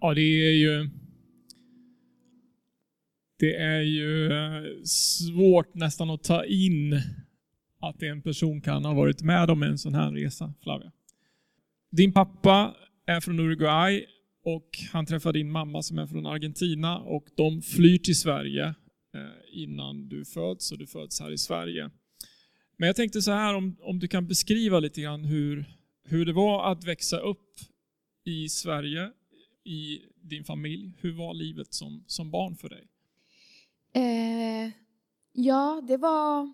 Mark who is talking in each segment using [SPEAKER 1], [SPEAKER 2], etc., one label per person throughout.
[SPEAKER 1] Ja, det är ju... Det är ju eh, svårt nästan att ta in att en person kan ha varit med om en sån här resa, Flavia. Din pappa är från Uruguay och han träffar din mamma som är från Argentina och de flyr till Sverige eh, innan du föds och du föds här i Sverige. Men jag tänkte så här om, om du kan beskriva lite grann hur, hur det var att växa upp i Sverige, i din familj. Hur var livet som, som barn för dig?
[SPEAKER 2] Eh, ja, det var...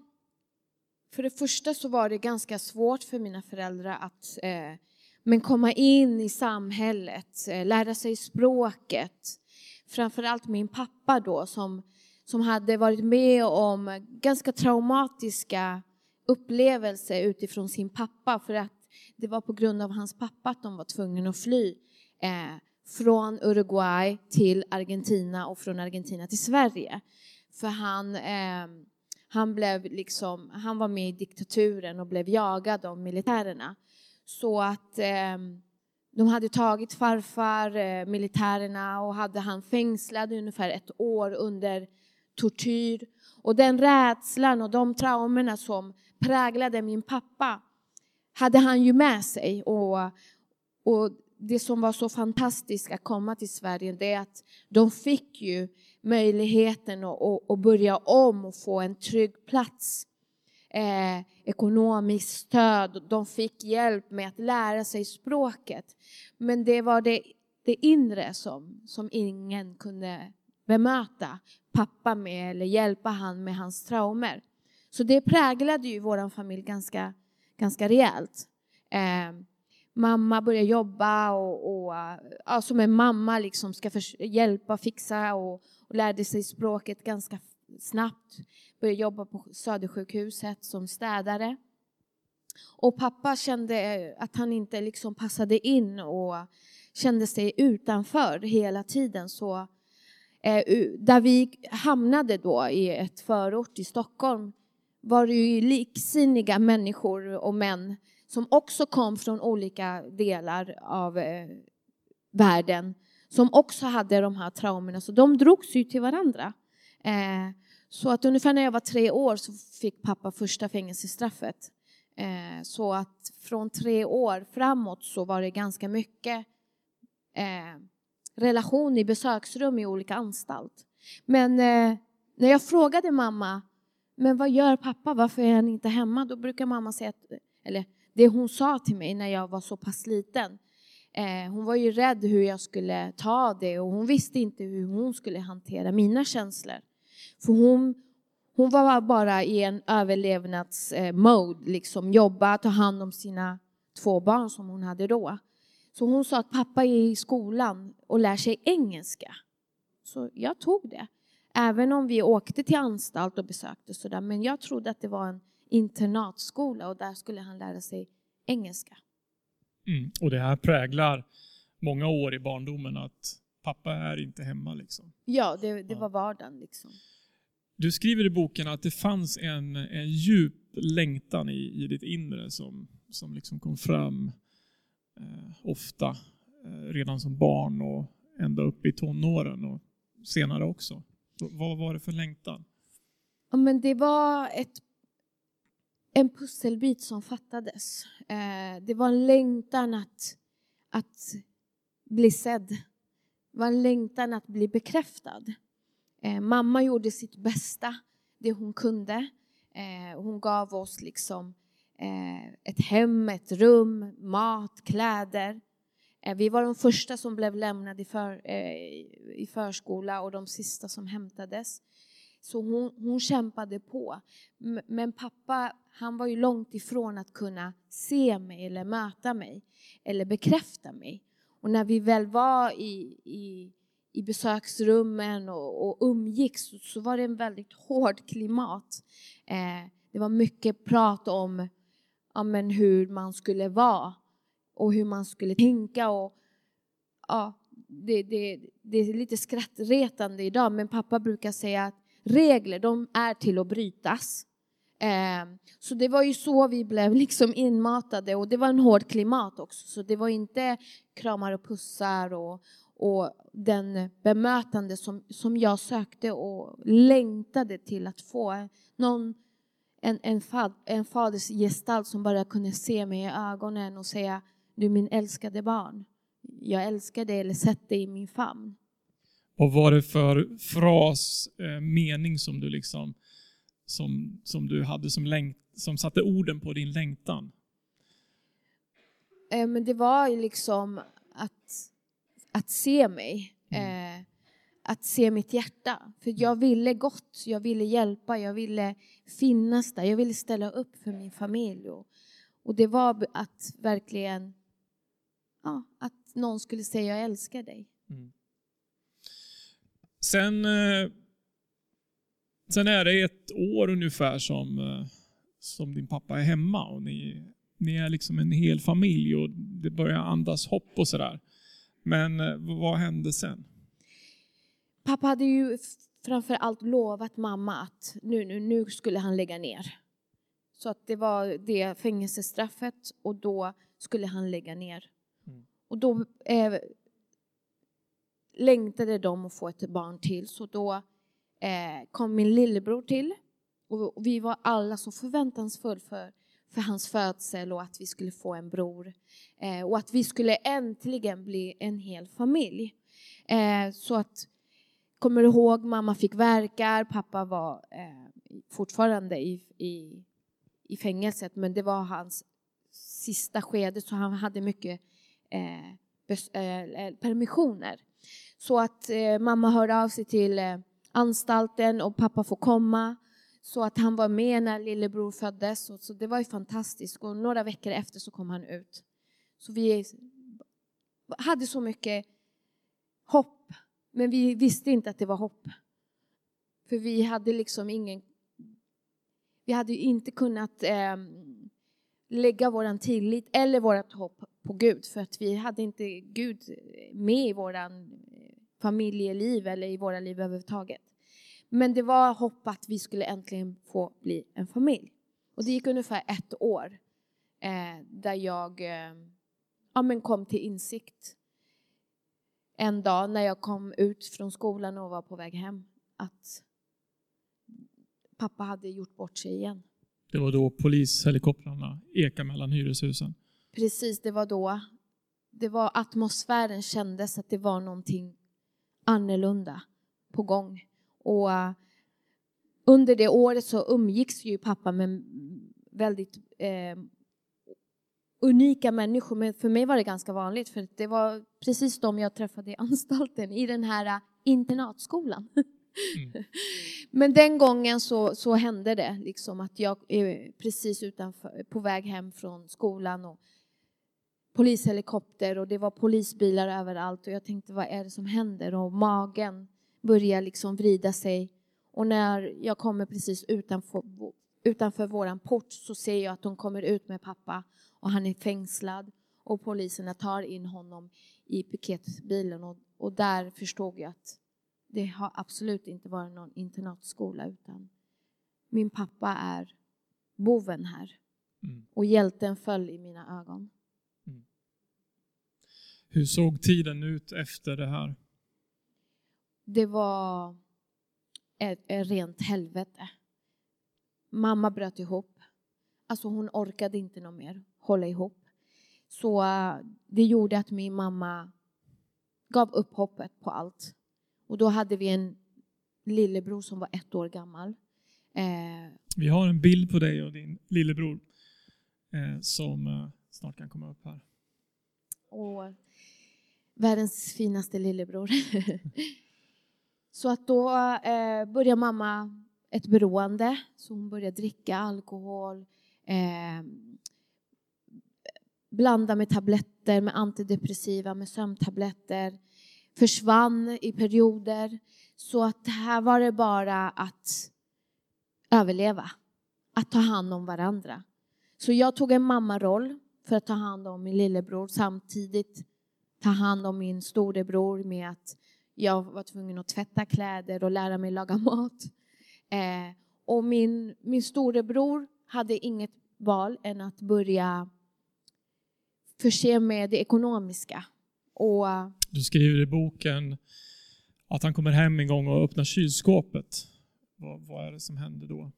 [SPEAKER 2] För det första så var det ganska svårt för mina föräldrar att eh, men komma in i samhället, eh, lära sig språket. Framförallt min pappa då som, som hade varit med om ganska traumatiska upplevelser utifrån sin pappa för att det var på grund av hans pappa att de var tvungna att fly eh, från Uruguay till Argentina och från Argentina till Sverige. För han, eh, han, blev liksom, han var med i diktaturen och blev jagad av militärerna. Så att eh, de hade tagit farfar, eh, militärerna, och hade han fängslad ungefär ett år under tortyr. Och den rädslan och de traumorna som präglade min pappa hade han ju med sig. Och, och det som var så fantastiskt att komma till Sverige det är att de fick ju möjligheten att, att börja om och få en trygg plats. Eh, ekonomiskt stöd, de fick hjälp med att lära sig språket. Men det var det, det inre som, som ingen kunde bemöta pappa med eller hjälpa han med hans traumer. Så det präglade ju vår familj ganska, ganska rejält. Eh, mamma började jobba och, och ja, som en mamma liksom ska för, hjälpa, fixa och, och lärde sig språket ganska snabbt. Började jobba på Södersjukhuset som städare. Och pappa kände eh, att han inte liksom passade in och kände sig utanför hela tiden. Så eh, där vi hamnade då i ett förort i Stockholm var det ju liksinniga människor och män som också kom från olika delar av eh, världen som också hade de här traumorna. Så de drogs ju till varandra. Eh, så att ungefär när jag var tre år så fick pappa första fängelsestraffet. Eh, så att från tre år framåt så var det ganska mycket eh, relation i besöksrum i olika anstalt. Men eh, när jag frågade mamma, men vad gör pappa, varför är han inte hemma? Då brukar mamma säga, att, eller det hon sa till mig när jag var så pass liten, eh, hon var ju rädd hur jag skulle ta det och hon visste inte hur hon skulle hantera mina känslor. För hon, hon var bara i en överlevnadsmode, eh, liksom jobba, ta hand om sina två barn som hon hade då. Så hon sa att pappa är i skolan och lär sig engelska. Så jag tog det. Även om vi åkte till anstalt och besökte sådär. Men jag trodde att det var en internatskola och där skulle han lära sig engelska.
[SPEAKER 1] Mm. Och det här präglar många år i barndomen att pappa är inte hemma liksom.
[SPEAKER 2] Ja, det, det var vardagen liksom.
[SPEAKER 1] Du skriver i boken att det fanns en, en djup längtan i, i ditt inre som, som liksom kom fram eh, ofta eh, redan som barn och ända upp i tonåren och senare också. Vad var det för längtan?
[SPEAKER 2] Ja, men det var ett, en pusselbit som fattades. Eh, det var en längtan att, att bli sedd. Det var en längtan att bli bekräftad. Eh, mamma gjorde sitt bästa, det hon kunde. Eh, hon gav oss liksom ett hem, ett rum, mat, kläder. Vi var de första som blev lämnade i, för, i förskola och de sista som hämtades. Så hon, hon kämpade på. Men pappa, han var ju långt ifrån att kunna se mig eller möta mig eller bekräfta mig. Och när vi väl var i, i, i besöksrummen och, och umgicks så, så var det en väldigt hård klimat. Eh, det var mycket prat om ja, men hur man skulle vara och hur man skulle tänka. Och, ja, det, det, det är lite skrattretande idag, men pappa brukar säga att regler, de är till att brytas. Ehm, så det var ju så vi blev liksom inmatade och det var en hård klimat också. Så det var inte kramar och pussar och, och den bemötande som, som jag sökte och längtade till att få. Någon, en, en, fad, en faders gestalt som bara kunde se mig i ögonen och säga du är min älskade barn. Jag älskar dig eller sätt dig i min famn.
[SPEAKER 1] Vad var det för fras, eh, mening som du liksom som, som du hade som, längt, som satte orden på din längtan?
[SPEAKER 2] Eh, men det var ju liksom att, att se mig. Mm. Eh, att se mitt hjärta. För jag ville gott, jag ville hjälpa, jag ville finnas där. Jag ville ställa upp för min familj. Och, och det var att verkligen, ja, att någon skulle säga jag älskar dig. Mm.
[SPEAKER 1] Sen eh, Sen är det ett år ungefär som, eh, som din pappa är hemma och ni, ni är liksom en hel familj och det börjar andas hopp och sådär. Men eh, vad hände sen?
[SPEAKER 2] Pappa hade ju framför allt lovat mamma att nu, nu, nu skulle han lägga ner. Så att det var det fängelsestraffet och då skulle han lägga ner. Mm. Och då eh, längtade de att få ett barn till så då eh, kom min lillebror till. Och vi var alla så förväntansfulla för, för hans födsel och att vi skulle få en bror. Eh, och att vi skulle äntligen bli en hel familj. Eh, så att, kommer du ihåg, mamma fick verkar, pappa var eh, fortfarande i, i, i fängelset, men det var hans sista skede, så han hade mycket eh, eh, permissioner. Så att eh, mamma hörde av sig till eh, anstalten och pappa får komma. Så att han var med när lillebror föddes. Så det var ju fantastiskt. Och några veckor efter så kom han ut. Så vi hade så mycket hopp. Men vi visste inte att det var hopp. För vi hade liksom ingen... Vi hade inte kunnat eh, lägga vår tillit eller vårt hopp på Gud. För att vi hade inte Gud med i våran familjeliv eller i våra liv överhuvudtaget. Men det var hopp att vi skulle äntligen få bli en familj. Och det gick ungefär ett år eh, där jag eh, ja, men kom till insikt en dag när jag kom ut från skolan och var på väg hem att pappa hade gjort bort sig igen.
[SPEAKER 1] Det var då polishelikoptrarna ekade mellan hyreshusen?
[SPEAKER 2] Precis, det var då. Det var atmosfären kändes att det var någonting annorlunda på gång. Och uh, under det året så umgicks ju pappa med väldigt eh, unika människor. Men för mig var det ganska vanligt för det var precis de jag träffade i anstalten i den här uh, internatskolan. Mm. Men den gången så, så hände det liksom att jag är precis utanför, på väg hem från skolan och polishelikopter och det var polisbilar överallt och jag tänkte vad är det som händer och magen börjar liksom vrida sig och när jag kommer precis utanför, utanför våran port så ser jag att de kommer ut med pappa och han är fängslad och poliserna tar in honom i piketbilen och, och där förstod jag att det har absolut inte varit någon internatskola utan min pappa är boven här. Mm. Och hjälten föll i mina ögon.
[SPEAKER 1] Hur såg tiden ut efter det här?
[SPEAKER 2] Det var ett, ett rent helvete. Mamma bröt ihop. Alltså hon orkade inte något mer hålla ihop. Så uh, det gjorde att min mamma gav upp hoppet på allt. Och då hade vi en lillebror som var ett år gammal.
[SPEAKER 1] Eh, vi har en bild på dig och din lillebror eh, som eh, snart kan komma upp här.
[SPEAKER 2] Och världens finaste lillebror. så att då eh, började mamma ett beroende, så hon började dricka alkohol, eh, blanda med tabletter, med antidepressiva, med sömntabletter, försvann i perioder. Så att här var det bara att överleva, att ta hand om varandra. Så jag tog en mammaroll för att ta hand om min lillebror samtidigt ta hand om min storebror med att jag var tvungen att tvätta kläder och lära mig laga mat. Eh, Och min, min storebror hade inget val än att börja förse med det ekonomiska. Och,
[SPEAKER 1] Du skriver i boken att han kommer hem en gång och öppnar kylskåpet. Vad, vad är det som händer då?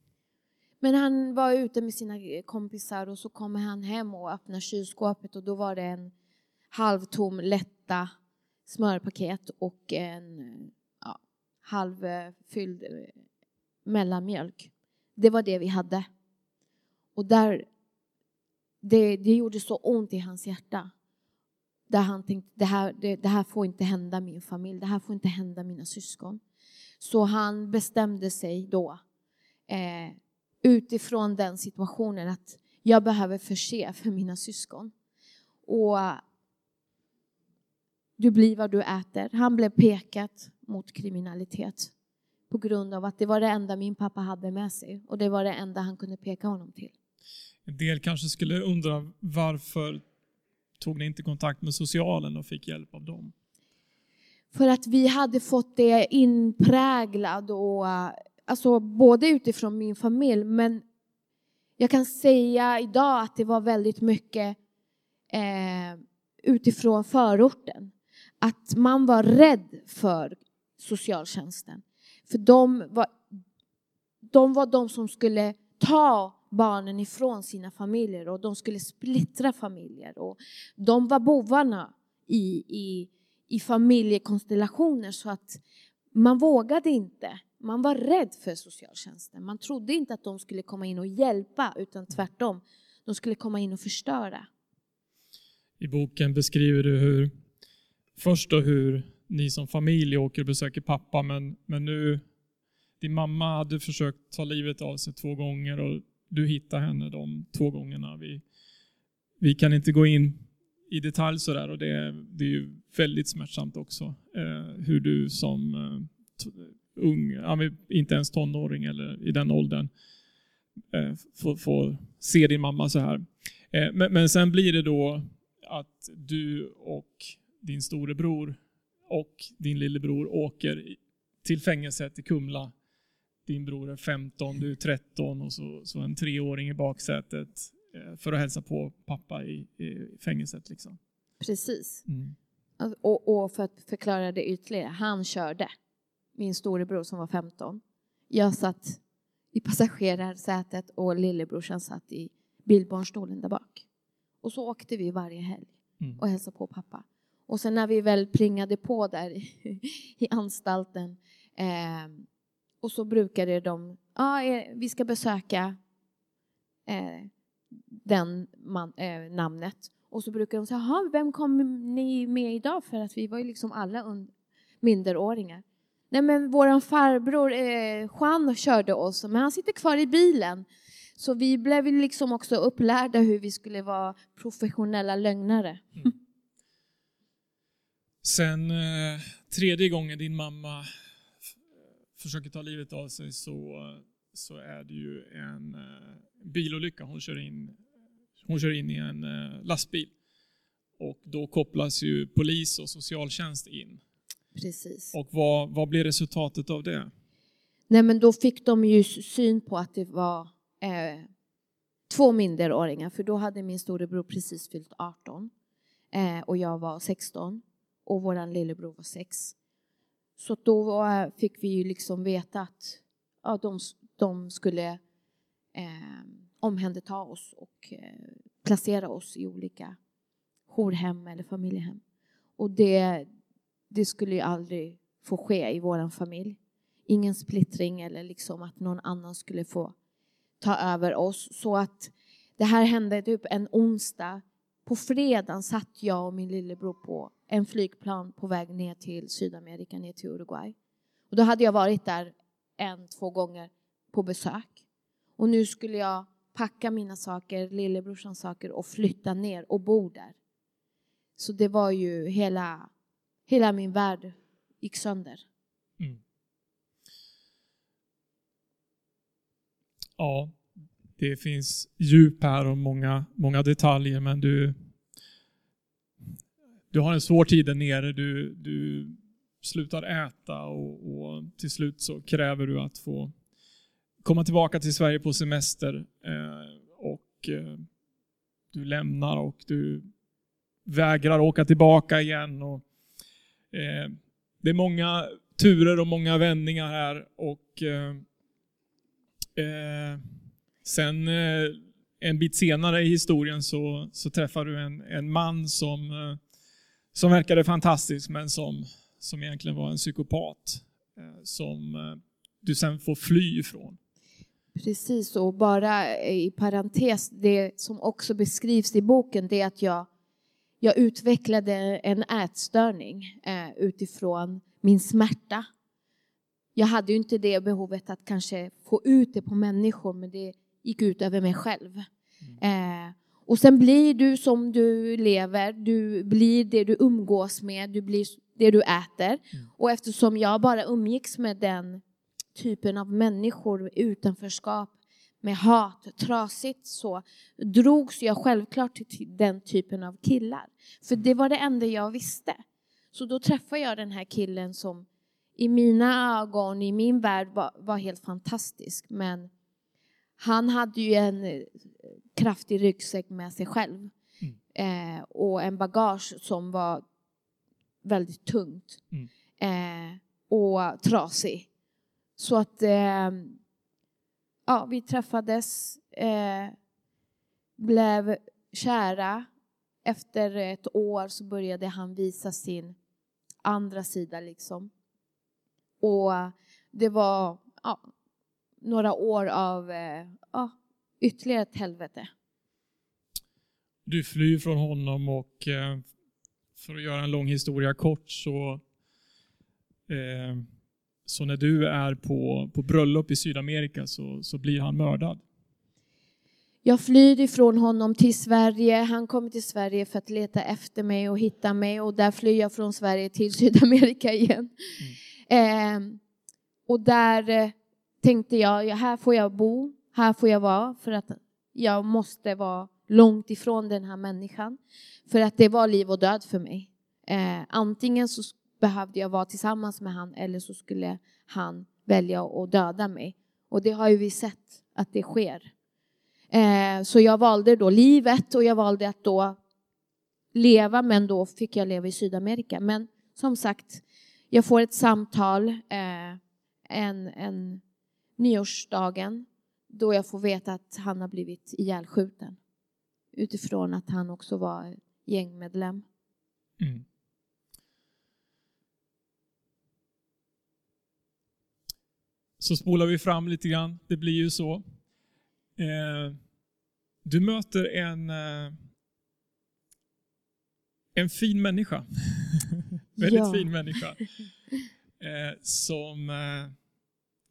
[SPEAKER 2] men han var ute med sina kompisar och så kommer han hem och öppnar kylskåpet och då var det en halvtom lätta smörpaket och en ja, halvfylld eh, eh, mellanmjölk. Det var det vi hade. Och där, det, det gjorde så ont i hans hjärta. Där han tänkte, det här, det, det här får inte hända min familj, det här får inte hända mina syskon. Så han bestämde sig då eh, utifrån den situationen att jag behöver förse för mina syskon. Och du blir vad du äter. Han blev pekat mot kriminalitet på grund av att det var det enda min pappa hade med sig och det var det enda han kunde peka honom till.
[SPEAKER 1] En del kanske skulle undra varför tog ni inte kontakt med socialen och fick hjälp av dem?
[SPEAKER 2] För att vi hade fått det inpräglad och alltså både utifrån min familj men jag kan säga idag att det var väldigt mycket eh, utifrån förorten. Att man var rädd för socialtjänsten. För de var, de var de som skulle ta barnen ifrån sina familjer och de skulle splittra familjer. Och de var bovarna i, i, i familjekonstellationer så att man vågade inte. Man var rädd för socialtjänsten. Man trodde inte att de skulle komma in och hjälpa utan tvärtom. De skulle komma in och förstöra.
[SPEAKER 1] I boken beskriver du hur först då hur ni som familj åker och besöker pappa men, men nu din mamma hade försökt ta livet av sig två gånger och du hittar henne de två gångerna. Vi, vi kan inte gå in i detalj sådär och det, det är ju väldigt smärtsamt också. Eh, hur du som eh, ung, ja, inte ens tonåring eller i den åldern, eh, får, får, se din mamma så här. Eh, men, men sen blir det då att du och din storebror och din lillebror åker till fängelset i Kumla. Din bror är 15, du är 13 och så, så en treåring i baksätet eh, för att hälsa på pappa i, i fängelset. Liksom.
[SPEAKER 2] Precis. Mm. Och, och, för att förklara det ytterligare, han körde, min storebror som var 15. Jag satt i passagerarsätet och lillebrorsan satt i bilbarnstolen där bak. Och så åkte vi varje helg mm. och hälsade på pappa. Och sen när vi väl plingade på där i, anstalten eh, och så brukade de, ja, ah, vi ska besöka eh, den man, eh, namnet. Och så brukar de säga, vem kom ni med idag? För att vi var ju liksom alla minderåringar. Nej men våran farbror eh, Juan körde oss, men han sitter kvar i bilen. Så vi blev liksom också upplärda hur vi skulle vara professionella lögnare. Mm.
[SPEAKER 1] Sen eh, tredje gången din mamma försöker ta livet av sig så, så är det ju en eh, bilolycka. Hon kör in, hon kör in i en eh, lastbil. Och då kopplas ju polis och socialtjänst in.
[SPEAKER 2] Precis.
[SPEAKER 1] Och vad, vad blir resultatet av det?
[SPEAKER 2] Nej men då fick de ju syn på att det var eh, två minderåringar, för då hade min storebror precis fyllt 18 eh, och jag var 16 och vår lillebror var sex. Så då fick vi ju liksom veta att ja, de, de skulle eh, omhänderta oss och eh, placera oss i olika jourhem eller familjehem. Och det, det skulle ju aldrig få ske i vår familj. Ingen splittring eller liksom att någon annan skulle få ta över oss. Så att det här hände typ en onsdag. På fredagen satt jag och min lillebror på en flygplan på väg ner till Sydamerika, ner till Uruguay. Och då hade jag varit där en, två gånger på besök. Och nu skulle jag packa mina saker, lillebrorsans saker och flytta ner och bo där. Så det var ju hela, hela min värld gick sönder. Mm.
[SPEAKER 1] Ja, det finns djup här och många, många detaljer men du, du har en svår tid där nere. Du, du slutar äta och, och till slut så kräver du att få komma tillbaka till Sverige på semester eh, och eh, du lämnar och du vägrar åka tillbaka igen. Och, eh, det är många turer och många vändningar här och sen eh, en bit senare i historien så, så träffar du en, en man som, eh, som verkade fantastisk men som, som egentligen var en psykopat. Eh, som du sen får fly ifrån.
[SPEAKER 2] Precis, och bara i parentes, det som också beskrivs i boken det är att jag, jag utvecklade en ätstörning utifrån min smärta. Jag hade ju inte det behovet att kanske få ut det på människor, men det gick ut över mig själv. Mm. Eh, och sen blir du som du lever, du blir det du umgås med, du blir det du äter. Mm. Och eftersom jag bara umgicks med den typen av människor, utanförskap, med hat, trasigt så drogs jag självklart till den typen av killar. För det var det enda jag visste. Så då träffade jag den här killen som i mina ögon, i min värld var, var helt fantastisk. Men han hade ju en eh, kraftig ryggsäck med sig själv. Mm. Eh, och en bagage som var väldigt tungt. Mm. Eh, och trasig. Så att eh, ja, vi träffades, eh, blev kära. Efter ett år så började han visa sin andra sida liksom. Och det var ja, några år av eh, ja, ytterligare ett helvete.
[SPEAKER 1] Du flyr från honom och eh, för att göra en lång historia kort så, eh, så när du är på, på bröllop i Sydamerika så, så blir han mördad.
[SPEAKER 2] Jag flyr ifrån honom till Sverige. Han kommer till Sverige för att leta efter mig och hitta mig och där flyr jag från Sverige till Sydamerika igen. Mm. Eh, och där tänkte jag, här får jag bo, här får jag vara för att jag måste vara långt ifrån den här människan. För att det var liv och död för mig. Eh, antingen så behövde jag vara tillsammans med han eller så skulle han välja att döda mig. Och det har ju vi sett att det sker. Eh, så jag valde då livet och jag valde att då leva men då fick jag leva i Sydamerika. Men som sagt, jag får ett samtal, eh, en, en nyårsdagen då jag får veta att han har blivit ihjälskjuten utifrån att han också var gängmedlem. Mm.
[SPEAKER 1] Så spolar vi fram lite grann. Det blir ju så. Eh, du möter en, eh, en fin människa. Väldigt ja. fin människa. Eh, som,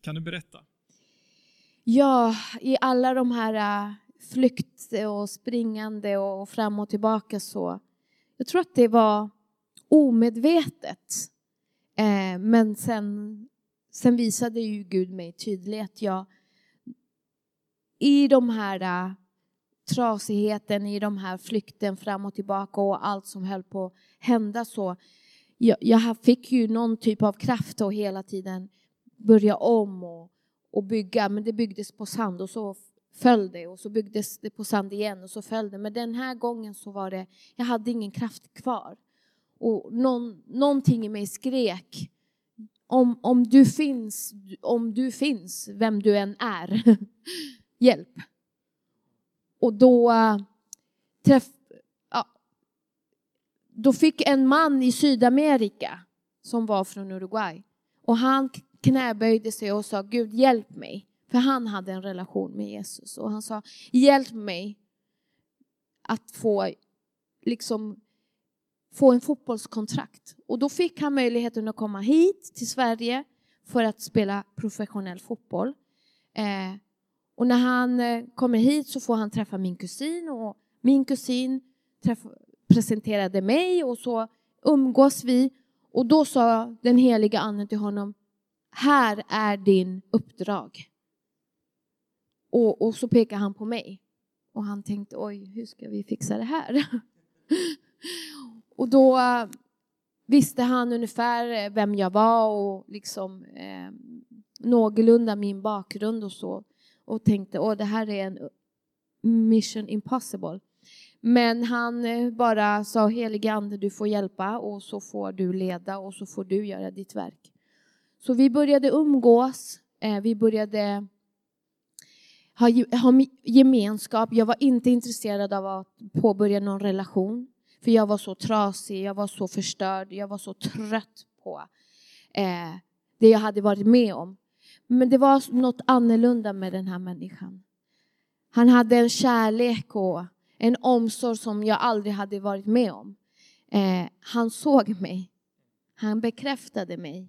[SPEAKER 1] kan du berätta?
[SPEAKER 2] Ja, i alla de här äh, flykt och springande och fram och tillbaka så. Jag tror att det var omedvetet. Eh, men sen, sen visade ju Gud mig tydligt. Jag, I de här äh, trasigheten, i de här flykten fram och tillbaka och allt som höll på att hända så. Jag, jag fick ju någon typ av kraft att hela tiden börja om och och bygga, men det byggdes på sand och så föll det och så byggdes det på sand igen och så föll det. Men den här gången så var det, jag hade ingen kraft kvar. Och någon, någonting i mig skrek om, om du finns, om du finns, vem du än är, hjälp. Och då äh, träff, ja, då fick en man i Sydamerika som var från Uruguay och han knäböjde sig och sa Gud hjälp mig. För han hade en relation med Jesus och han sa hjälp mig att få liksom få en fotbollskontrakt. Och då fick han möjligheten att komma hit till Sverige för att spela professionell fotboll. Eh, och när han eh, kommer hit så får han träffa min kusin och min kusin träff, presenterade mig och så umgås vi. Och då sa den heliga anden till honom, här är din uppdrag. Och, och så pekar han på mig. Och han tänkte, oj, hur ska vi fixa det här? och då eh, visste han ungefär eh, vem jag var och liksom eh, någorlunda min bakgrund och så. och tänkte att det här är en eh, mission impossible. Men han bara sa helige ande du får hjälpa och så får du leda och så får du göra ditt verk. Så vi började umgås, eh, vi började ha, ha gemenskap. Jag var inte intresserad av att påbörja någon relation. För jag var så trasig, jag var så förstörd, jag var så trött på eh, det jag hade varit med om. Men det var något annorlunda med den här människan. Han hade en kärlek och en omsorg som jag aldrig hade varit med om. Eh, han såg mig. Han bekräftade mig.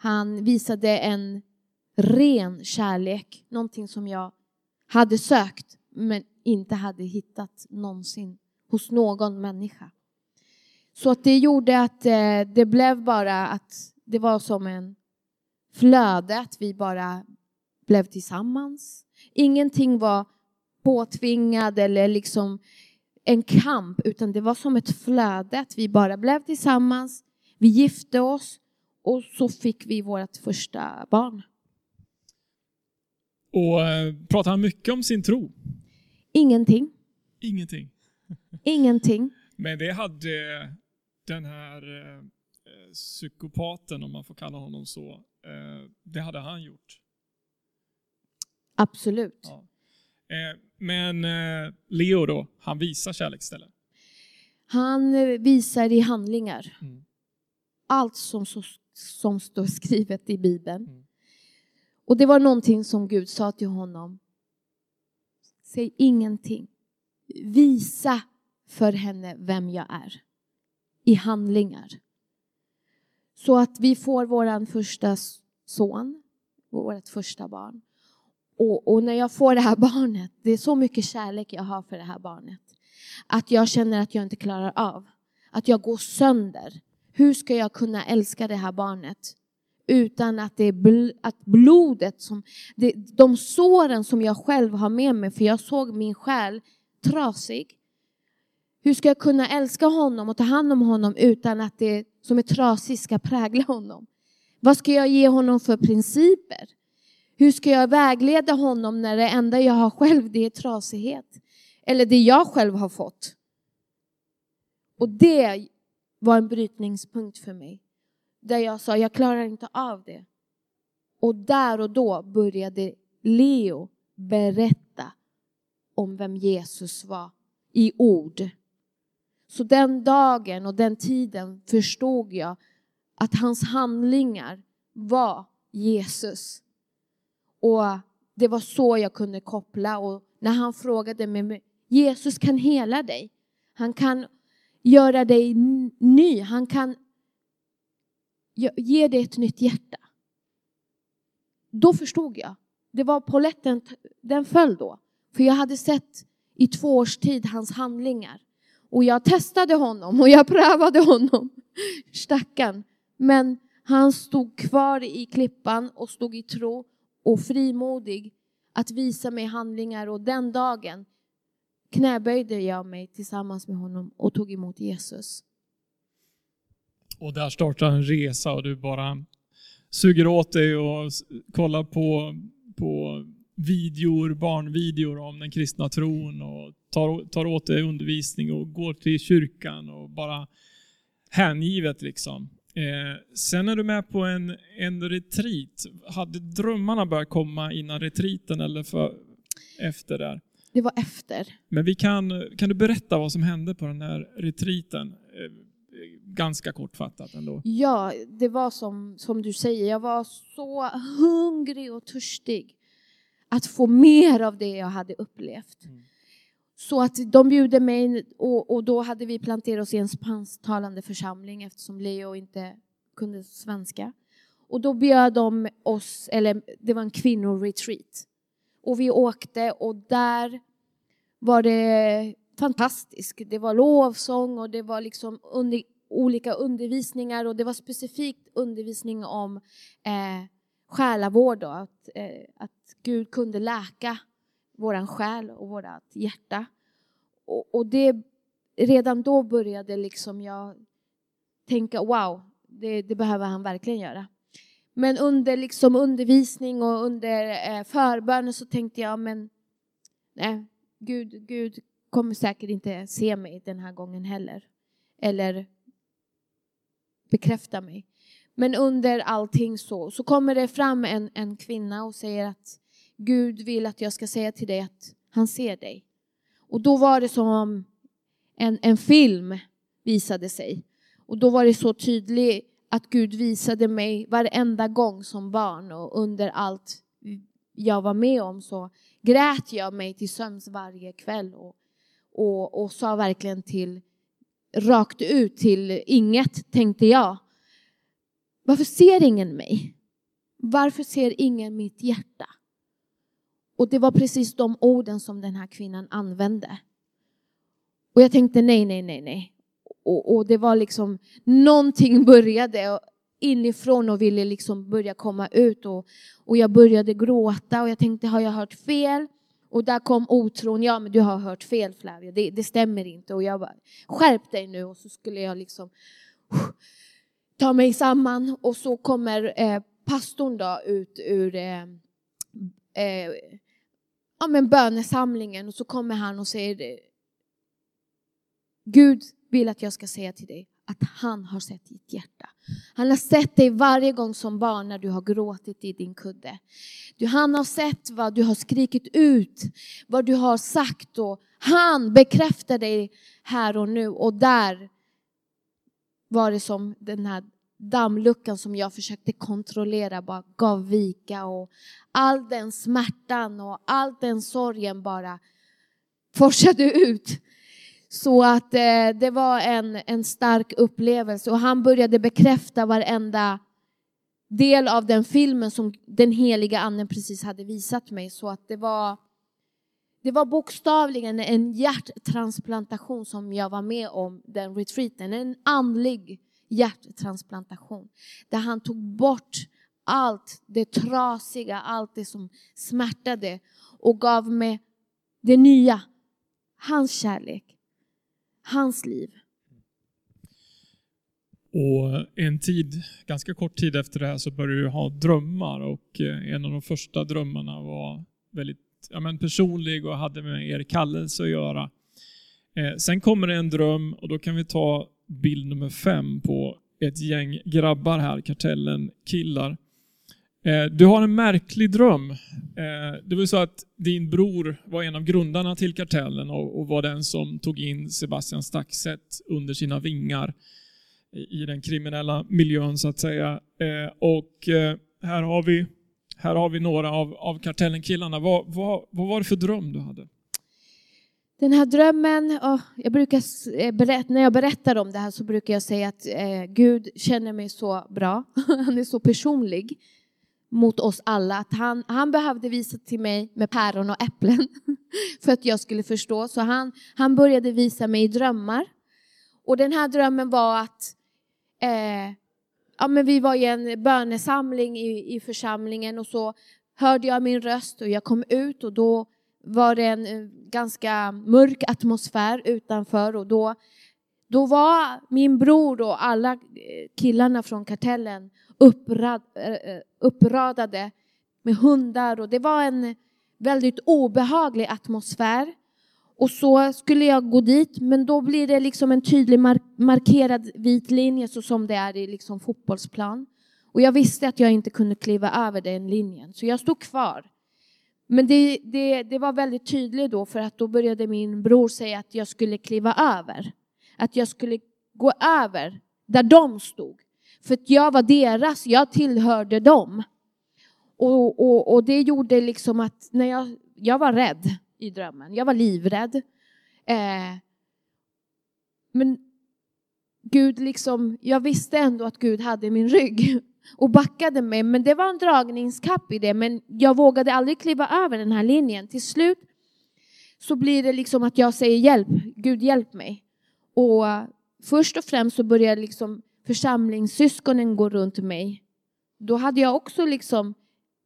[SPEAKER 2] Han visade en ren kärlek, någonting som jag hade sökt men inte hade hittat någonsin hos någon människa. Så att det gjorde att eh, det blev bara att det var som en flöde, att vi bara blev tillsammans. Ingenting var påtvingad eller liksom en kamp, utan det var som ett flöde, att vi bara blev tillsammans. Vi gifte oss och så fick vi vårt första barn.
[SPEAKER 1] Och eh, pratar han mycket om sin tro?
[SPEAKER 2] Ingenting.
[SPEAKER 1] Ingenting.
[SPEAKER 2] Ingenting.
[SPEAKER 1] Men det hade den här eh, psykopaten, om man får kalla honom så, eh, det hade han gjort.
[SPEAKER 2] Absolut.
[SPEAKER 1] Ja. Eh, men eh, Leo då, han visar kärlek istället?
[SPEAKER 2] Han eh, visar i handlingar.
[SPEAKER 1] Mm.
[SPEAKER 2] Allt som, som står skrivet i Bibeln.
[SPEAKER 1] Mm.
[SPEAKER 2] Och det var någonting som Gud sa till honom. Säg ingenting. Visa för henne vem jag är. I handlingar. Så att vi får vår första son, vårt första barn. Och, och, när jag får det här barnet, det är så mycket kärlek jag har för det här barnet. Att jag känner att jag inte klarar av. Att jag går sönder. Hur ska jag kunna älska det här barnet? Utan att det är bl att blodet, som, det, de såren som jag själv har med mig, för jag såg min själ trasig. Hur ska jag kunna älska honom och ta hand om honom utan att det som är trasigt ska prägla honom? Vad ska jag ge honom för principer? Hur ska jag vägleda honom när det enda jag har själv det är trasighet? Eller det jag själv har fått. Och det var en brytningspunkt för mig. Där jag sa, jag klarar inte av det. Och där och då började Leo berätta om vem Jesus var i ord. Så den dagen och den tiden förstod jag att hans handlingar var Jesus. Och det var så jag kunde koppla. Och när han frågade mig, Jesus kan hela dig. Han kan göra dig ny. Han kan ge dig ett nytt hjärta. Då förstod jag. Det var poletten, den föll då. För jag hade sett i två års tid hans handlingar. Och jag testade honom och jag prövade honom. Stackarn. Men han stod kvar i klippan och stod i tro och frimodig att visa mig handlingar och den dagen knäböjde jag mig tillsammans med honom och tog emot Jesus.
[SPEAKER 1] Och där startar en resa och du bara suger åt dig och kollar på, på videor, barnvideor om den kristna tron och tar, tar åt dig undervisning och går till kyrkan och bara hängivet liksom. Eh, sen är du med på en, en retreat. Hade drömmarna börjat komma innan retreaten eller för, efter där?
[SPEAKER 2] Det var efter.
[SPEAKER 1] Men vi kan, kan du berätta vad som hände på den här retreaten? Eh, ganska kortfattat ändå.
[SPEAKER 2] Ja, det var som, som du säger, jag var så hungrig och törstig att få mer av det jag hade upplevt. Mm. Så att de bjuder mig och, och, då hade vi planterat oss i en spansktalande församling eftersom Leo inte kunde svenska. Och då bjöd de oss, eller det var en kvinnoretreat. Och vi åkte och där var det fantastiskt. Det var lovsång och det var liksom under, olika undervisningar och det var specifikt undervisning om eh, själavård och att, eh, att Gud kunde läka vår själ och vårt hjärta. Och, och, det, redan då började liksom jag tänka wow, det, det behöver han verkligen göra. Men under liksom undervisning och under eh, förbönen så tänkte jag, men nej, Gud, Gud kommer säkert inte se mig den här gången heller. Eller bekräfta mig. Men under allting så, så kommer det fram en, en kvinna och säger att Gud vill att jag ska säga till dig att han ser dig. Och då var det som om en, en film visade sig. Och då var det så tydligt att Gud visade mig varenda gång som barn och under allt jag var med om så grät jag mig till sömns varje kväll och, och, och sa verkligen till rakt ut till inget, tänkte jag. Varför ser ingen mig? Varför ser ingen mitt hjärta? Och det var precis de orden som den här kvinnan använde. Och jag tänkte nej, nej, nej, nej. Och, och det var liksom, någonting började inifrån och ville liksom börja komma ut. Och, och jag började gråta och jag tänkte, har jag hört fel? Och där kom otron, ja men du har hört fel Flavia, det, det stämmer inte. Och jag bara, skärp dig nu. Och så skulle jag liksom ta mig samman. Och så kommer eh, pastorn då ut ur eh, eh, ja, men bönesamlingen och så kommer han och säger Gud vill att jag ska säga till dig att han har sett ditt hjärta. Han har sett dig varje gång som barn när du har gråtit i din kudde. Han har sett vad du har skrikit ut, vad du har sagt och han bekräftar dig här och nu och där var det som den här dammluckan som jag försökte kontrollera bara gav vika och all den smärtan och all den sorgen bara forsade ut. Så att eh, det var en, en stark upplevelse och han började bekräfta varenda del av den filmen som den heliga anden precis hade visat mig. Så att det var, det var bokstavligen en hjärttransplantation som jag var med om, den retreaten. En andlig hjärttransplantation. Där han tog bort allt det trasiga, allt det som smärtade och gav mig det nya. Hans kärlek, hans liv.
[SPEAKER 1] Och en tid, ganska kort tid efter det här så började du ha drömmar och eh, en av de första drömmarna var väldigt ja, men personlig och hade med er kallelse att göra. Eh, sen kommer det en dröm och då kan vi ta bild nummer fem på ett gäng grabbar här, kartellen killar. Eh, du har en märklig dröm. Eh, det var så att din bror var en av grundarna till kartellen och var den som tog in Sebastian Staxet under sina vingar i den kriminella miljön så att säga. Eh, och här har vi, här har vi några av, av kartellen-killarna. Vad, vad, vad var det för dröm du hade?
[SPEAKER 2] Den här drömmen, oh, jag brukar berätta, när jag berättar om det här så brukar jag säga att eh, Gud känner mig så bra. Han är så personlig mot oss alla att han, han behövde visa till mig med päron och äpplen för att jag skulle förstå. Så han, han började visa mig i drömmar. Och den här drömmen var att eh, ja, men vi var i en bönesamling i, i församlingen och så hörde jag min röst och jag kom ut och då var det en eh, ganska mörk atmosfär utanför och då, då var min bror och alla eh, killarna från kartellen upprad, eh, eh, uppradade med hundar och det var en väldigt obehaglig atmosfär. Och så skulle jag gå dit, men då blir det liksom en tydlig markerad vit linje så som det är i liksom fotbollsplan. Och jag visste att jag inte kunde kliva över den linjen, så jag stod kvar. Men det, det, det var väldigt tydligt då för att då började min bror säga att jag skulle kliva över. Att jag skulle gå över där de stod. För att jag var deras, jag tillhörde dem. Och, och, och det gjorde liksom att när jag, jag var rädd i drömmen, jag var livrädd. Eh, men Gud liksom, jag visste ändå att Gud hade min rygg och backade mig. Men det var en dragningskapp i det. Men jag vågade aldrig kliva över den här linjen. Till slut så blir det liksom att jag säger hjälp, Gud hjälp mig. Och först och främst så jag... liksom församlingssyskonen går runt mig. Då hade jag också liksom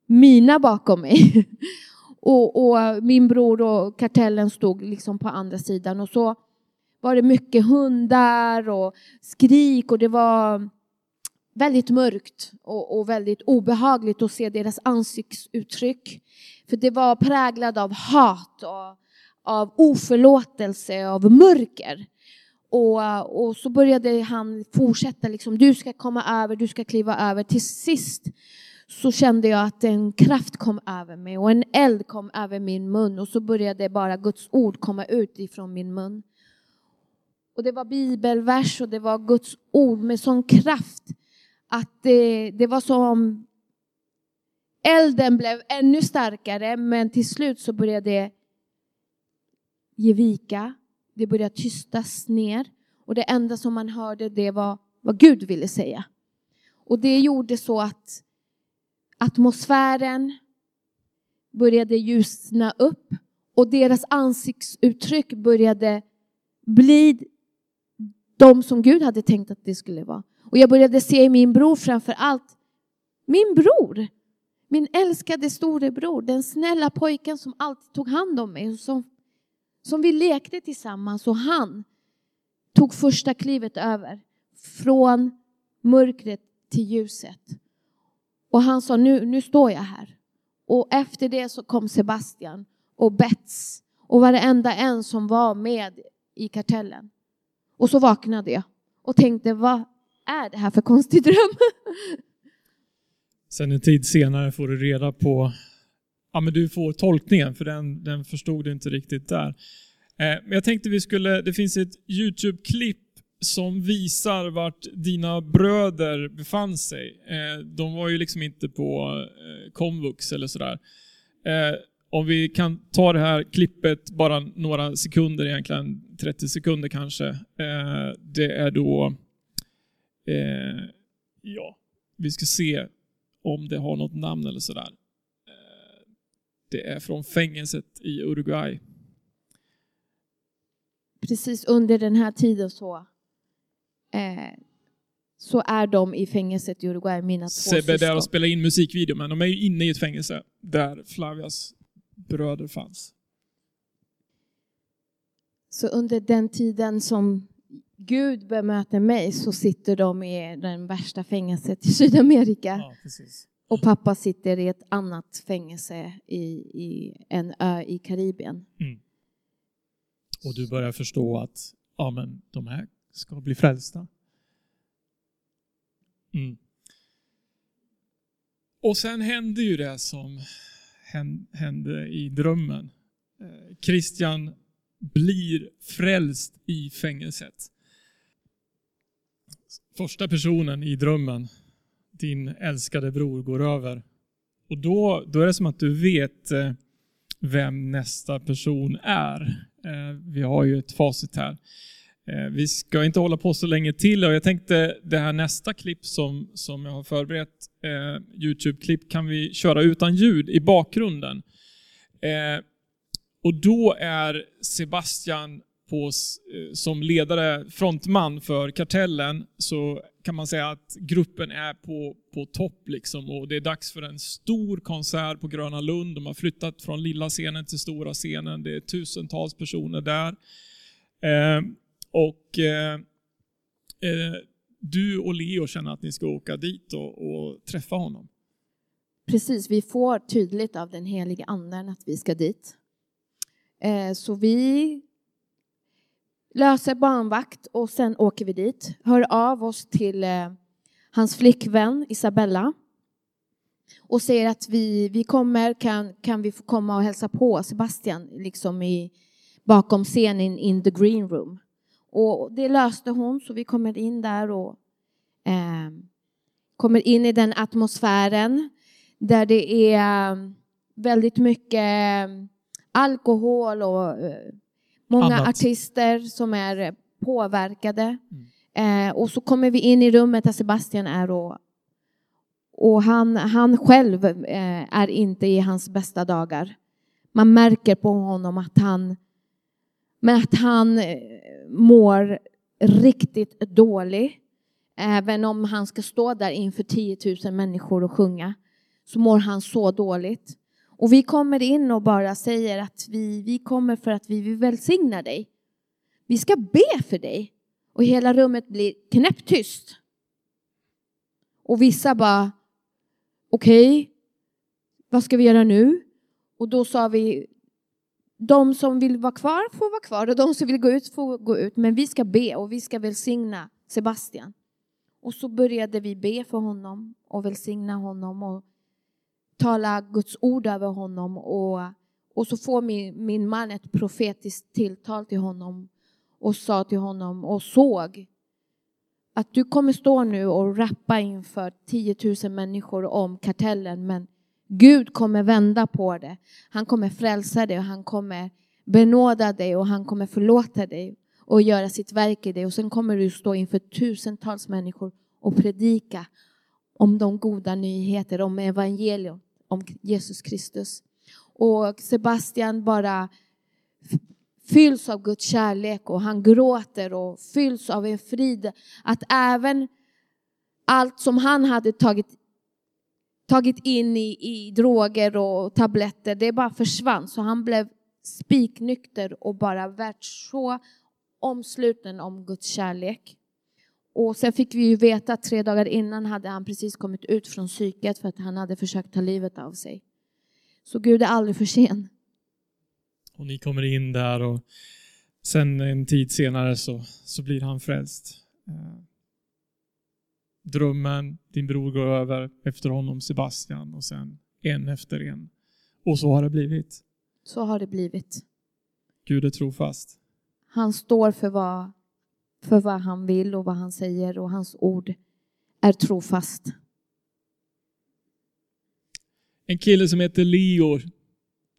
[SPEAKER 2] mina bakom mig. och, och, min bror och kartellen stod liksom på andra sidan. Och så var det mycket hundar och skrik och det var väldigt mörkt och, och, väldigt obehagligt att se deras ansiktsuttryck. För det var präglad av hat och av oförlåtelse, av mörker. Och, och så började han fortsätta, liksom, du ska komma över, du ska kliva över. Till sist så kände jag att en kraft kom över mig och en eld kom över min mun och så började bara Guds ord komma ut ifrån min mun. Och det var bibelvers och det var Guds ord med sån kraft att det, det var som elden blev ännu starkare men till slut så började det ge vika. Det började tystas ner och det enda som man hörde det var vad Gud ville säga. Och det gjorde så att atmosfären började ljusna upp och deras ansiktsuttryck började bli de som Gud hade tänkt att det skulle vara. Och jag började se min bror framför allt. Min bror! Min älskade storebror, den snälla pojken som alltid tog hand om mig. Som, som vi lekte tillsammans och han tog första klivet över. Från mörkret till ljuset. Och han sa, nu, nu står jag här. Och efter det så kom Sebastian och Bets och varenda en som var med i kartellen. Och så vaknade jag och tänkte, vad är det här för konstig dröm?
[SPEAKER 1] Sen en tid senare får du reda på, ja men du får tolkningen för den, den förstod du inte riktigt där. Eh, men jag tänkte vi skulle, det finns ett YouTube-klipp som visar vart dina bröder befann sig. Eh, de var ju liksom inte på eh, komvux eller sådär. Eh, om vi kan ta det här klippet bara några sekunder egentligen, 30 sekunder kanske. Eh, det är då, eh, ja, vi ska se om det har något namn eller sådär. Det är från fängelset i Uruguay.
[SPEAKER 2] Precis under den här tiden så eh, så är de i fängelset i Uruguay, mina två
[SPEAKER 1] Sebbe där och spelar in musikvideo, men de är ju inne i ett fängelse där Flavias bröder fanns.
[SPEAKER 2] Så under den tiden som Gud bemöter mig så sitter de i den värsta fängelset i Sydamerika.
[SPEAKER 1] Ja,
[SPEAKER 2] och pappa sitter i ett annat fängelse i, i en ö i Karibien.
[SPEAKER 1] Mm. Och du börjar förstå att ja, men de här ska bli frälsta. Mm. Och sen hände ju det som hände i drömmen. Eh, Christian blir frälst i fängelset. Första personen i drömmen, din älskade bror, går över. Och då, då är det som att du vet eh, vem nästa person är. Eh, vi har ju ett facit här. Eh, vi ska inte hålla på så länge till och jag tänkte det här nästa klipp som, som jag har förberett, eh, Youtube-klipp, kan vi köra utan ljud i bakgrunden. Eh, och då är Sebastian på, oss eh, som ledare, frontman för kartellen, så kan man säga att gruppen är på, på topp. Liksom. Och det är dags för en stor konsert på Gröna Lund. De har flyttat från lilla scenen till stora scenen. Det är tusentals personer där. Ehm, eh, och eh, du och Leo känner att ni ska åka dit och, och träffa honom.
[SPEAKER 2] Precis, vi får tydligt av den helige anden att vi ska dit. Eh, så vi löser barnvakt och sen åker vi dit. Hör av oss till eh, hans flickvän Isabella och säger att vi, vi kommer, kan, kan vi få komma och hälsa på Sebastian liksom i, bakom scenen in the green room. Och det löste hon, så vi kommer in där och eh, kommer in i den atmosfären där det är eh, väldigt mycket eh, alkohol och eh, många Annat. artister som är påverkade. Mm. Eh, och så kommer vi in i rummet där Sebastian är och, och han, han själv eh, är inte i hans bästa dagar. Man märker på honom att han, men att han eh, mår riktigt dåligt. Även om han ska stå där inför 10 000 människor och sjunga så mår han så dåligt. Och vi kommer in och bara säger att vi, vi kommer för att vi vill välsigna dig. Vi ska be för dig. Och hela rummet blir knäpptyst. Och vissa bara, okej, okay, vad ska vi göra nu? Och då sa vi, de som vill vara kvar får vara kvar och de som vill gå ut får gå ut. Men vi ska be och vi ska välsigna Sebastian. Och så började vi be för honom och välsigna honom och tala Guds ord över honom. Och, och så får min, min man ett profetiskt tilltal till honom och sa till honom och såg att du kommer stå nu och rappa inför 10 000 människor om kartellen men Gud kommer vända på det. Han kommer frälsa dig och han kommer benåda dig och han kommer förlåta dig och göra sitt verk i dig. Och sen kommer du stå inför tusentals människor och predika om de goda nyheter, om evangelium, om Jesus Kristus. Och Sebastian bara fylls av Guds kärlek och han gråter och fylls av en frid. Att även allt som han hade tagit tagit in i, i droger och tabletter, det bara försvann. Så han blev spiknykter och bara värt så omsluten om Guds kärlek. Och sen fick vi ju veta att tre dagar innan hade han precis kommit ut från psyket för att han hade försökt ta livet av sig. Så Gud är aldrig för sen.
[SPEAKER 1] Och ni kommer in där och sen en tid senare så, så blir han frälst. Eh, drömmen, din bror går över efter honom Sebastian och sen en efter en. Och så har det blivit.
[SPEAKER 2] Så har det blivit.
[SPEAKER 1] Gud är trofast.
[SPEAKER 2] Han står för vad, för vad han vill och vad han säger och hans ord är trofast.
[SPEAKER 1] En kille som heter Leo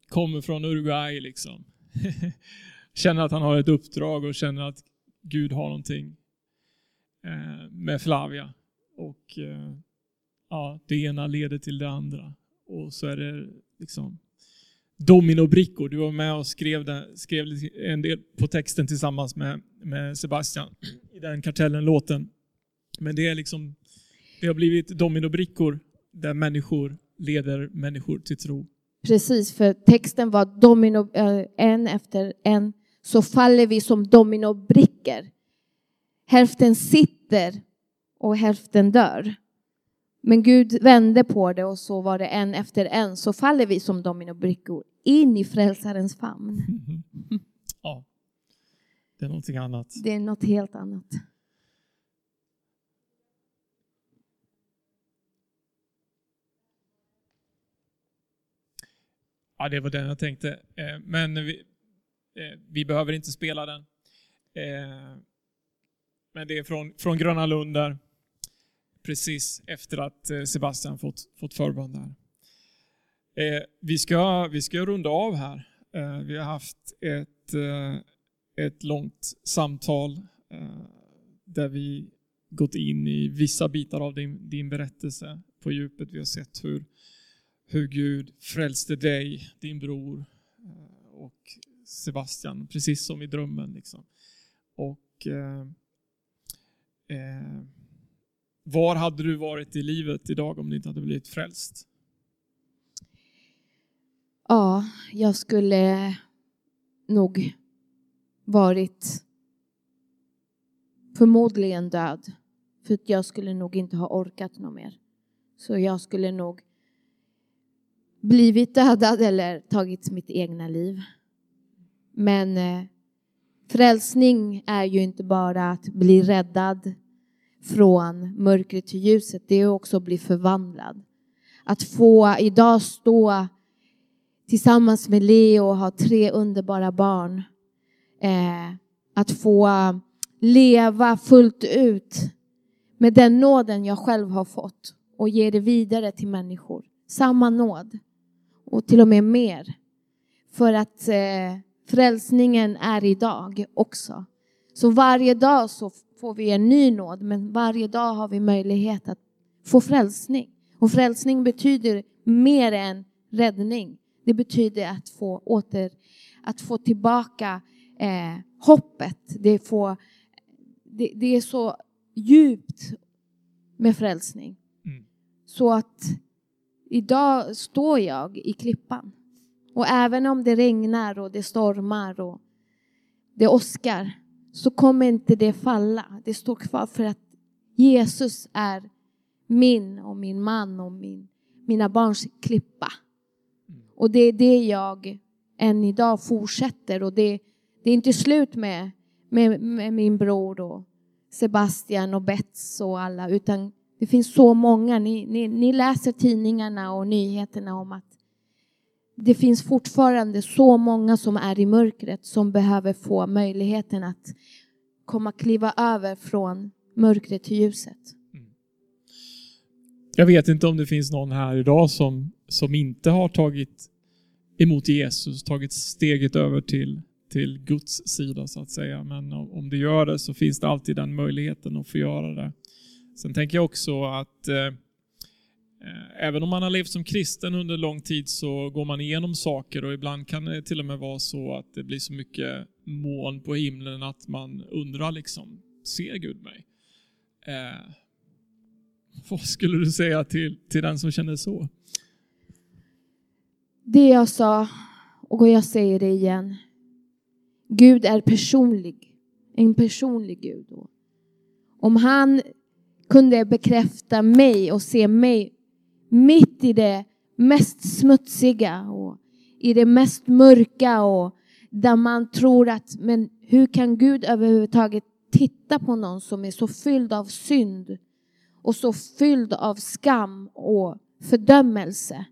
[SPEAKER 1] kommer från Uruguay liksom. känner att han har ett uppdrag och känner att Gud har någonting eh, med Flavia. Och eh, ja, det ena leder till det andra. Och så är det liksom dominobrickor. Du var med och skrev, den, skrev en del på texten tillsammans med, med Sebastian i den Kartellen-låten. Men det är liksom, det har blivit dominobrickor där människor leder människor till tro.
[SPEAKER 2] Precis, för texten var domino, eh, en efter en så faller vi som dominobrickor. Hälften sitter och hälften dör. Men Gud vände på det och så var det en efter en så faller vi som dominobrickor in i frälsarens famn.
[SPEAKER 1] Ja, det är någonting annat.
[SPEAKER 2] Det är något helt annat.
[SPEAKER 1] Ja, det var den jag tänkte. Eh, men vi, eh, vi behöver inte spela den. Eh, men det är från, från Gröna Lund där precis efter att Sebastian fått, fått förbön där. Eh, vi, ska, vi ska runda av här. Eh, vi har haft ett, eh, ett långt samtal eh, där vi gått in i vissa bitar av din, din berättelse på djupet. Vi har sett hur, hur Gud frälste dig, din bror eh, och Sebastian, precis som i drömmen. Liksom. Och eh, eh, var hade du varit i livet idag om du inte hade blivit frälst?
[SPEAKER 2] Ja, jag skulle nog varit förmodligen död. För att jag skulle nog inte ha orkat något mer. Så jag skulle nog blivit dödad eller tagit mitt egna liv. Men eh, frälsning är ju inte bara att bli räddad från mörkret till ljuset, det är också att bli förvandlad. Att få idag stå tillsammans med Leo och ha tre underbara barn. Eh, att få leva fullt ut med den nåden jag själv har fått och ge det vidare till människor. Samma nåd och till och med mer. För att eh, frälsningen är idag också. Så varje dag så får vi en ny nåd, men varje dag har vi möjlighet att få frälsning. Och frälsning betyder mer än räddning. Det betyder att få åter, att få tillbaka eh, hoppet. Det, får, det, det, är så djupt med frälsning. Mm. Så att idag står jag i klippan. Och även om det regnar och det stormar och det åskar så kommer inte det falla. Det står kvar för att Jesus är min och min man och min, mina barns klippa. Och det är det jag än idag fortsätter och det, det är inte slut med, med, med min bror och Sebastian och Bets och alla utan det finns så många. Ni, ni, ni läser tidningarna och nyheterna om att det finns fortfarande så många som är i mörkret som behöver få möjligheten att komma kliva över från mörkret till ljuset.
[SPEAKER 1] Jag vet inte om det finns någon här idag som, som inte har tagit emot Jesus, tagit steget över till, till Guds sida så att säga. Men om det gör det så finns det alltid den möjligheten att få göra det. Sen tänker jag också att eh, eh, även om man har levt som kristen under lång tid så går man igenom saker och ibland kan det till och med vara så att det blir så mycket moln på himlen att man undrar liksom, ser Gud mig? Eh, vad skulle du säga till, till den som känner så?
[SPEAKER 2] Det jag sa, och jag säger det igen. Gud är personlig. En personlig Gud. Om han kunde bekräfta mig och se mig mitt i det mest smutsiga och i det mest mörka och där man tror att men hur kan Gud överhuvudtaget titta på någon som är så fylld av synd och så fylld av skam och fördömelse.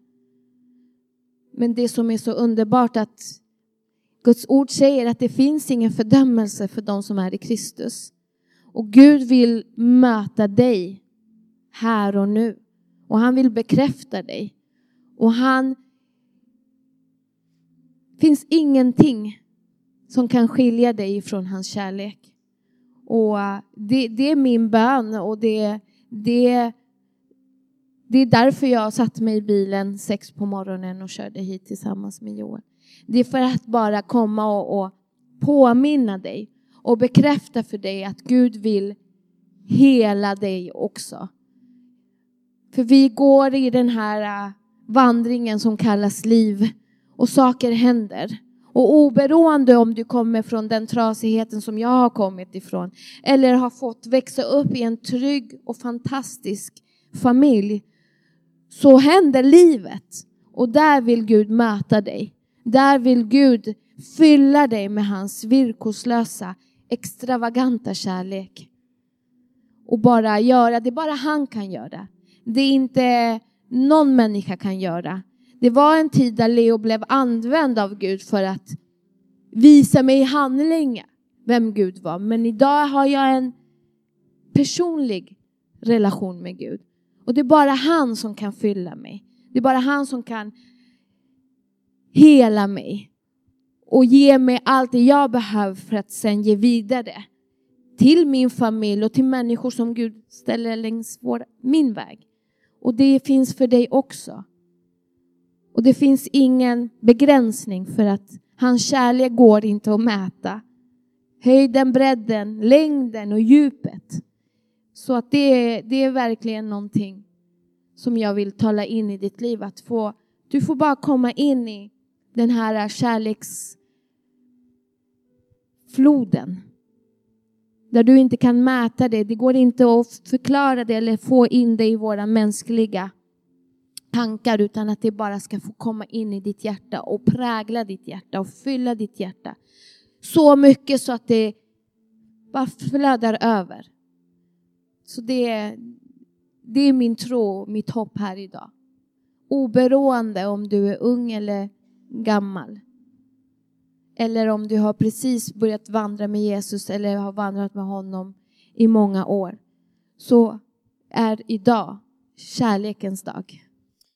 [SPEAKER 2] Men det som är så underbart att Guds ord säger att det finns ingen fördömelse för de som är i Kristus. Och Gud vill möta dig här och nu. Och han vill bekräfta dig. Och han finns ingenting som kan skilja dig från hans kärlek. Och eh, det, det är min bön och det, det, det är därför jag satt mig i bilen sex på morgonen och körde hit tillsammans med Joel. Det är för att bara komma och, och påminna dig och bekräfta för dig att Gud vill hela dig också. För vi går i den här äh, vandringen som kallas liv och saker händer. Och oberoende om du kommer från den trasigheten som jag har kommit ifrån eller har fått växa upp i en trygg och fantastisk familj så händer livet. Och där vill Gud möta dig. Där vill Gud fylla dig med hans villkorslösa, extravaganta kärlek. Och bara göra det bara han kan göra. Det är inte någon människa kan göra. Det var en tid där Leo blev använd av Gud för att visa mig i handling vem Gud var. Men idag har jag en personlig relation med Gud. Och det är bara han som kan fylla mig. Det är bara han som kan hela mig och ge mig allt det jag behöver för att sen ge vidare till min familj och till människor som Gud ställer längs vår, min väg. Och det finns för dig också. Och det finns ingen begränsning för att hans kärlek går inte att mäta. Höjden, bredden, längden och djupet. Så att det är, det är verkligen någonting som jag vill tala in i ditt liv. Att få, du får bara komma in i den här kärleksfloden. Där du inte kan mäta det. Det går inte att förklara det eller få in det i våra mänskliga tankar utan att det bara ska få komma in i ditt hjärta och prägla ditt hjärta och fylla ditt hjärta. Så mycket så att det bara flödar över. Så det, det är min tro, mitt hopp här idag. Oberoende om du är ung eller gammal. Eller om du har precis börjat vandra med Jesus eller har vandrat med honom i många år. Så är idag kärlekens dag.